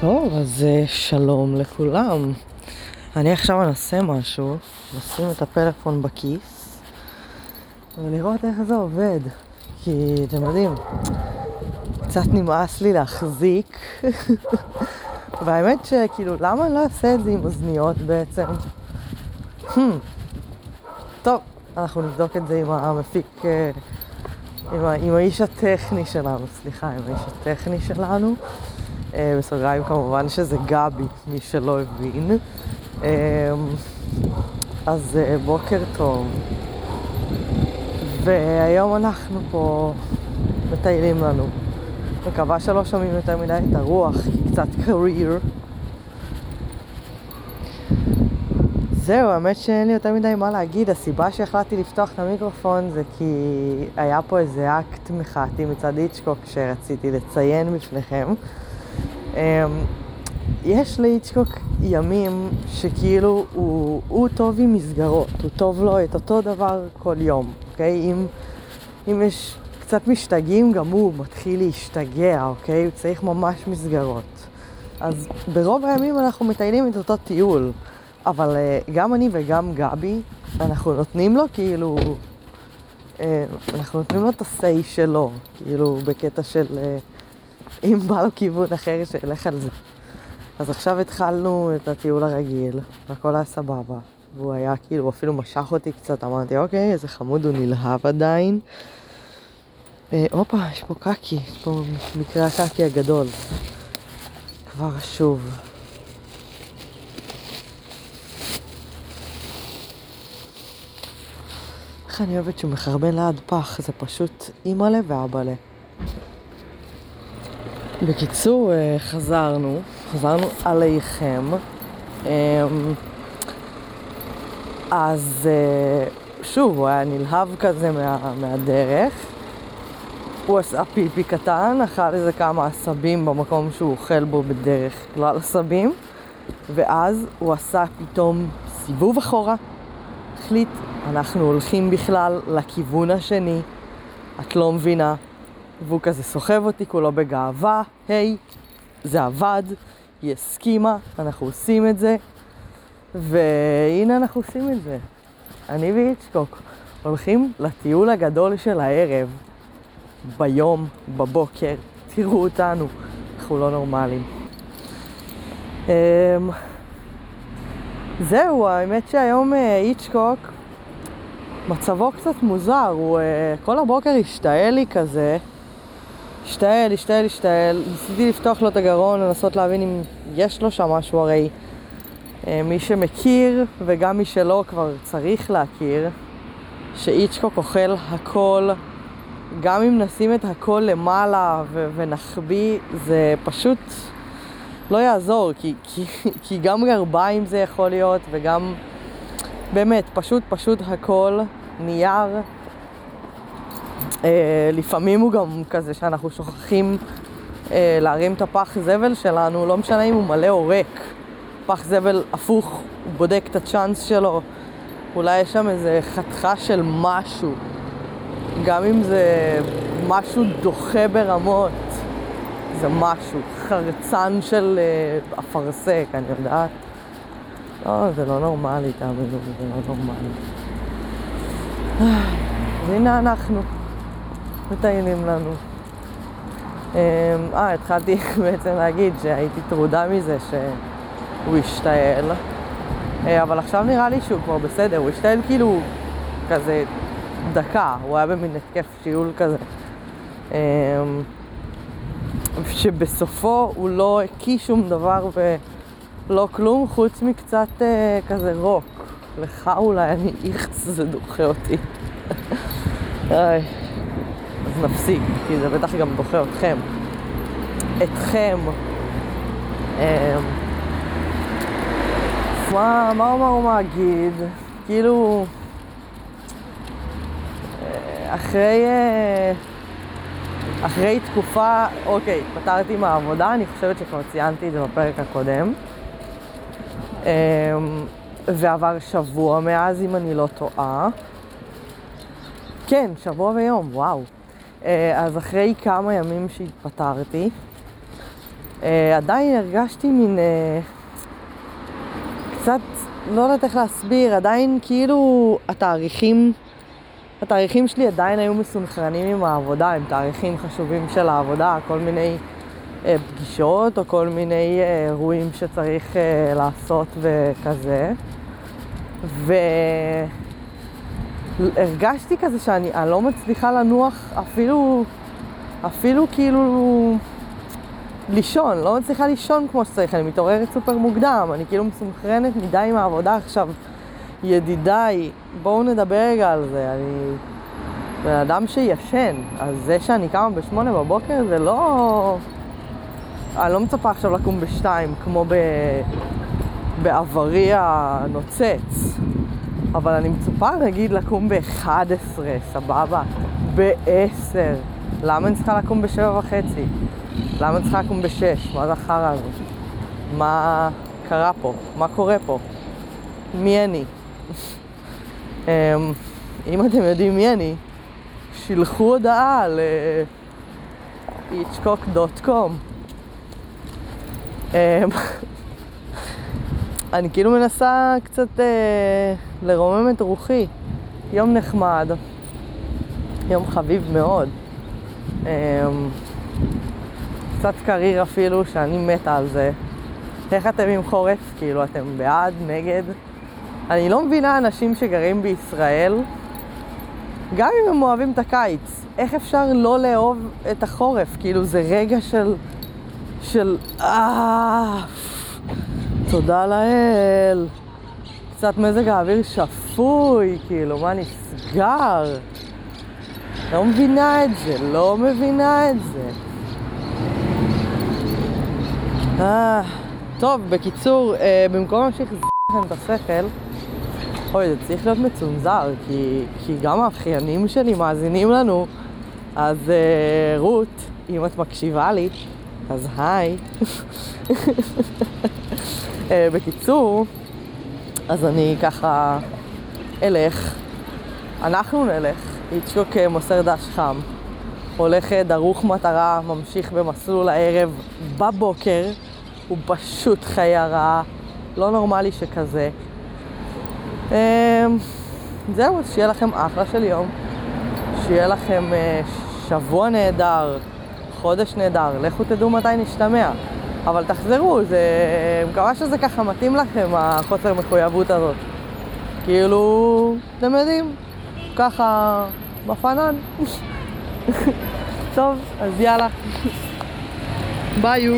טוב, אז אה, שלום לכולם. אני עכשיו אנסה משהו, נשים את הפלאפון בכיס ולראות איך זה עובד. כי אתם יודעים, קצת נמאס לי להחזיק. והאמת שכאילו, למה אני לא אעשה את זה עם אוזניות בעצם? Hmm. טוב, אנחנו נבדוק את זה עם המפיק, אה, עם, עם האיש הטכני שלנו, סליחה, עם האיש הטכני שלנו. אה, בסוגריים כמובן שזה גבי, מי שלא הבין. אה, אז אה, בוקר טוב. והיום אנחנו פה מטיילים לנו. מקווה שלא שומעים יותר מדי את הרוח, כי קצת קריר. זהו, האמת שאין לי יותר מדי מה להגיד. הסיבה שהחלטתי לפתוח את המיקרופון זה כי היה פה איזה אקט מחאתי מצד איצ'קוק שרציתי לציין בפניכם. אמ, יש לאיצ'קוק ימים שכאילו הוא, הוא טוב עם מסגרות, הוא טוב לו את אותו דבר כל יום, אוקיי? אם, אם יש קצת משתגעים, גם הוא מתחיל להשתגע, אוקיי? הוא צריך ממש מסגרות. אז ברוב הימים אנחנו מטיילים את אותו טיול, אבל uh, גם אני וגם גבי, אנחנו נותנים לו כאילו, uh, אנחנו נותנים לו את ה-say שלו, כאילו בקטע של... Uh, אם בא לו כיוון אחר, שילך על זה. אז עכשיו התחלנו את הטיול הרגיל, והכל היה סבבה. והוא היה כאילו, הוא אפילו משך אותי קצת, אמרתי, אוקיי, איזה חמוד, הוא נלהב עדיין. אה, הופה, יש פה קקי, יש פה מקרה הקקי הגדול. כבר שוב. איך אני אוהבת שהוא מחרבן ליד פח, זה פשוט אימא'לה ואבא'לה. בקיצור, אה, חזרנו, חזרנו עליכם. אמ, אז אה, שוב, הוא היה נלהב כזה מה, מהדרך. הוא עשה פיפי קטן, אכל איזה כמה עשבים במקום שהוא אוכל בו בדרך כלל עשבים, ואז הוא עשה פתאום סיבוב אחורה, החליט, אנחנו הולכים בכלל לכיוון השני, את לא מבינה, והוא כזה סוחב אותי כולו בגאווה, היי, זה עבד, היא הסכימה, אנחנו עושים את זה, והנה אנחנו עושים את זה. אני ואיצ'קוק הולכים לטיול הגדול של הערב, ביום, בבוקר, תראו אותנו, אנחנו לא נורמלים. אמ, זהו, האמת שהיום אה, איצ'קוק, מצבו קצת מוזר, הוא אה, כל הבוקר השתעל לי כזה. השתעל, השתעל, השתעל. ניסיתי לפתוח לו את הגרון, לנסות להבין אם יש לו שם משהו, הרי אה, מי שמכיר וגם מי שלא כבר צריך להכיר, שאיצ'קוק אוכל הכל, גם אם נשים את הכל למעלה ו- ונחביא, זה פשוט לא יעזור, כי, כי, כי גם גרביים זה יכול להיות וגם באמת, פשוט פשוט הכל, נייר, לפעמים הוא גם כזה שאנחנו שוכחים אה, להרים את הפח זבל שלנו, לא משנה אם הוא מלא או ריק. פח זבל הפוך, הוא בודק את הצ'אנס שלו, אולי יש שם איזה חתיכה של משהו. גם אם זה משהו דוחה ברמות, זה משהו, חרצן של אה, אפרסק, אני יודעת. לא, זה לא נורמלי, תאמינו, זה לא נורמלי. אז הנה אנחנו. מטיילים לנו. אמ, אה, התחלתי בעצם להגיד שהייתי טרודה מזה שהוא השתעל, אה, אבל עכשיו נראה לי שהוא כבר בסדר, הוא השתעל כאילו כזה דקה, הוא היה במין התקף שיעול כזה. אמ, שבסופו הוא לא הקיא שום דבר ולא כלום חוץ מקצת אה, כזה רוק. לך אולי אני איכס, זה דוחה אותי. איי. נפסיק, כי זה בטח גם דוחה אתכם. אתכם. אמ, מה, מה אומר מגיד? כאילו, אה, אחרי, אה, אחרי תקופה, אוקיי, פתרתי מהעבודה, אני חושבת שכבר ציינתי את זה בפרק הקודם. אמ, ועבר שבוע מאז, אם אני לא טועה. כן, שבוע ויום, וואו. אה, אז אחרי כמה ימים שהתפטרתי, אה, עדיין הרגשתי מין... אה, קצת, לא יודעת איך להסביר, עדיין כאילו התאריכים, התאריכים שלי עדיין היו מסונכרנים עם העבודה, עם תאריכים חשובים של העבודה, כל מיני אה, פגישות או כל מיני אה, אירועים שצריך אה, לעשות וכזה. והרגשתי כזה שאני לא מצליחה לנוח אפילו, אפילו כאילו לישון, לא מצליחה לישון כמו שצריך, אני מתעוררת סופר מוקדם, אני כאילו מסונכרנת מדי עם העבודה עכשיו. ידידיי, בואו נדבר רגע על זה, אני בן אדם שישן, אז זה שאני קמה בשמונה בבוקר זה לא... אני לא מצפה עכשיו לקום בשתיים כמו ב... בעברי הנוצץ, אבל אני מצפה נגיד לקום ב-11, סבבה? ב-10. למה אני צריכה לקום בשבע וחצי? למה אני צריכה לקום בשש? מה זה החרא הזה? מה קרה פה? מה קורה פה? מי אני? אמ, אם אתם יודעים מי אני, שילחו הודעה ל-hitchcock.com אמ, אני כאילו מנסה קצת אה, לרומם את רוחי. יום נחמד, יום חביב מאוד. אה, קצת קריר אפילו, שאני מתה על זה. איך אתם עם חורף? כאילו, אתם בעד, נגד? אני לא מבינה אנשים שגרים בישראל, גם אם הם אוהבים את הקיץ, איך אפשר לא לאהוב את החורף? כאילו, זה רגע של... של... אה... תודה לאל. קצת מזג האוויר שפוי, כאילו, מה נסגר? לא מבינה את זה, לא מבינה את זה. אה, טוב, בקיצור, אה, במקום להמשיך לכם את השכל, אוי, זה צריך להיות מצונזר, כי, כי גם האחיינים שלי מאזינים לנו, אז אה, רות, אם את מקשיבה לי, אז היי. אה, בקיצור, אז אני ככה אלך, אנחנו נלך, איצ'וק אה, מוסר דש חם, הולך אה, דרוך מטרה, ממשיך במסלול הערב בבוקר, הוא פשוט חיה רעה, לא נורמלי שכזה. זהו, שיהיה לכם אחלה של יום, שיהיה לכם שבוע נהדר, חודש נהדר, לכו תדעו מתי נשתמע. אבל תחזרו, זה... מקווה שזה ככה מתאים לכם, החוסר מחויבות הזאת. כאילו, אתם יודעים, ככה, בפנן. טוב, אז יאללה. ביי.